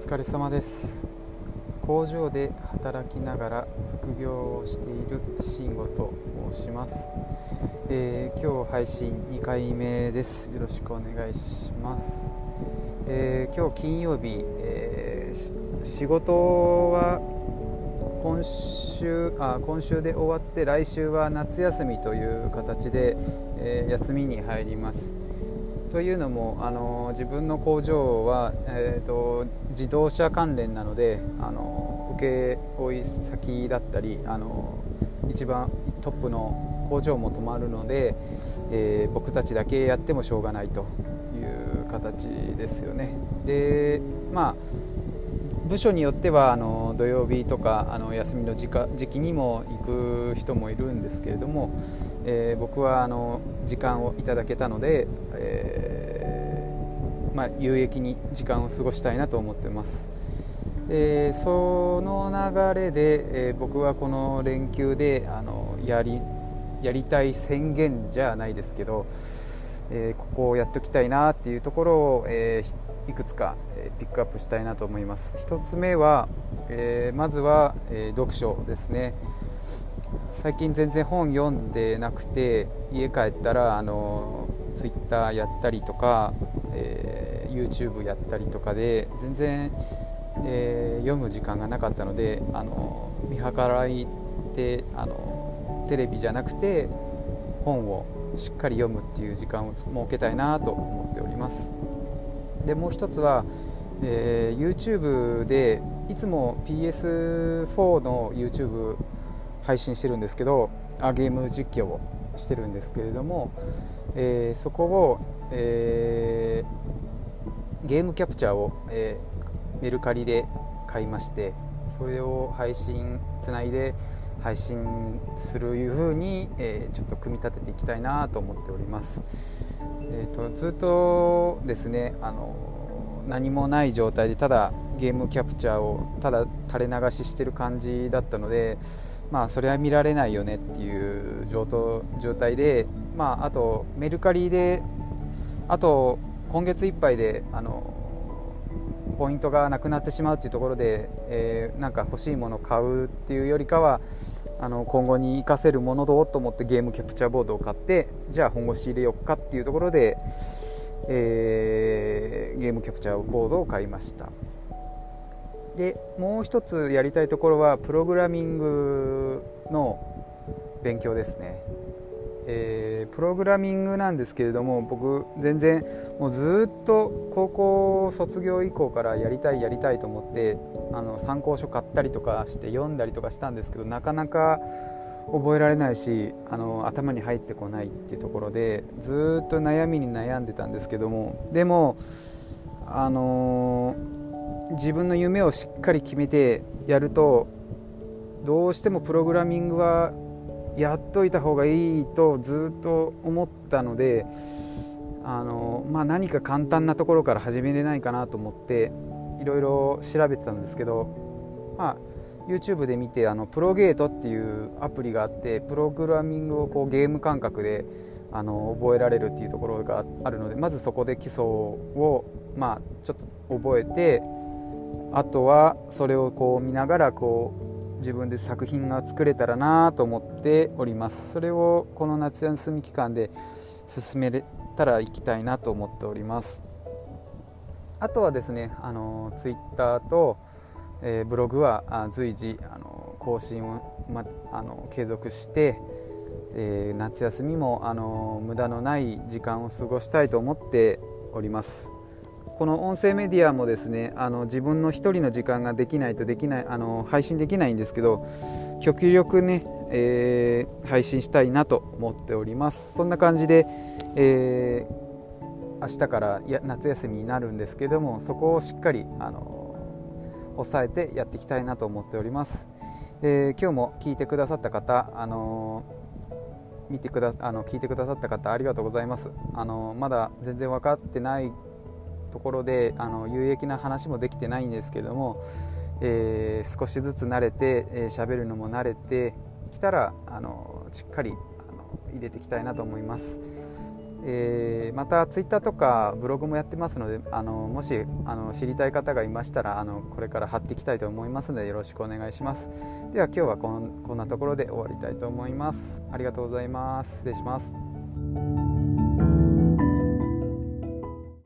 疲れ様です。工場で働きながら副業をしている慎吾と申します、えー、今日配信2回目です。よろしくお願いします、えー、今日金曜日、えー、仕事は今週あ今週で終わって来週は夏休みという形で、え休みに入ります。というのもあの自分の工場は、えーと、自動車関連なのであの請負先だったりあの一番トップの工場も止まるので、えー、僕たちだけやってもしょうがないという形ですよね。でまあ部署によってはあの土曜日とかあの休みの時時期にも行く人もいるんですけれども、えー、僕はあの時間をいただけたので、えー、まあ、有益に時間を過ごしたいなと思ってます。え、その流れで、え僕はこの連休であのやりやりたい宣言じゃないですけど、えここをやっておきたいなっていうところを、えいくつか、ピックアップしたいなと思います。1つ目は、えまずは、え読書ですね。最近全然本読んでなくて家帰ったらあの Twitter やったりとか、えー、YouTube やったりとかで全然、えー、読む時間がなかったのであの見計らいてあのテレビじゃなくて本をしっかり読むっていう時間を設けたいなと思っております。でもう一つは、えー、YouTube でいつも PS4 の YouTube 配信してるんですけどあゲーム実況をしてるんですけれども、えー、そこを、えー、ゲームキャプチャーを、え、メルカリで買いましてそれを配信つないで配信するいう風に、えー、ちょっと組み立てていきたいなと思っております、えーと、ずっとですねあの何もない状態でただゲームキャプチャーをただ垂れ流ししてる感じだったのでまあそれは見られないよねっていう状態でまああとメルカリであと今月いっぱいであのポイントがなくなってしまうっていうところで、えー、なんか欲しいものを買うっていうよりかはあの今後に活かせるものどうと思ってゲームキャプチャーボードを買ってじゃあ本腰入れよっかっていうところで、えー、ゲームキャプチャーボードを買いました。でもう一つやりたいところはプログラミングの勉強ですね。えー、プログラミングなんですけれども僕全然もうずっと高校卒業以降からやりたいやりたいと思ってあの参考書買ったりとかして読んだりとかしたんですけどなかなか覚えられないしあの頭に入ってこないっていうところでずっと悩みに悩んでたんですけどもでもあのー、自分の夢をしっかり決めてやるとどうしてもプログラミングはやっといた方がいいとずっと思ったのであの、まあ、何か簡単なところから始めれないかなと思っていろいろ調べてたんですけど、まあ、YouTube で見てあのプロゲートっていうアプリがあってプログラミングをこうゲーム感覚であの覚えられるっていうところがあるのでまずそこで基礎を、まあ、ちょっと覚えてあとはそれをこう見ながらこう自分で作品が作れたらなと思っております。それをこの夏休み期間で進めれたら行きたいなと思っております。あとはですねあのツイッターと、えー、ブログは随時あの更新を、ま、あの継続して、えー、夏休みもあの無駄のない時間を過ごしたいと思っております。この音声メディアもですねあの自分の1人の時間ができないとできないあの配信できないんですけど極力ね、えー、配信したいなと思っております。そんな感じで、えー、明日からや夏休みになるんですけどもそこをしっかりあの抑えてやっていきたいなと思っております、えー、今日も聞いてくださった方あの見てくだあの聞いてくださった方ありがとうございます。あのまだ全然分かってないところであの有益な話もできてないんですけども、えー、少しずつ慣れて喋、えー、るのも慣れてきたらあのしっかりあの入れていきたいなと思います。えー、またツイッターとかブログもやってますのであのもしあの知りたい方がいましたらあのこれから貼っていきたいと思いますのでよろしくお願いします。では今日はこんこんなところで終わりたいと思います。ありがとうございます。失礼します。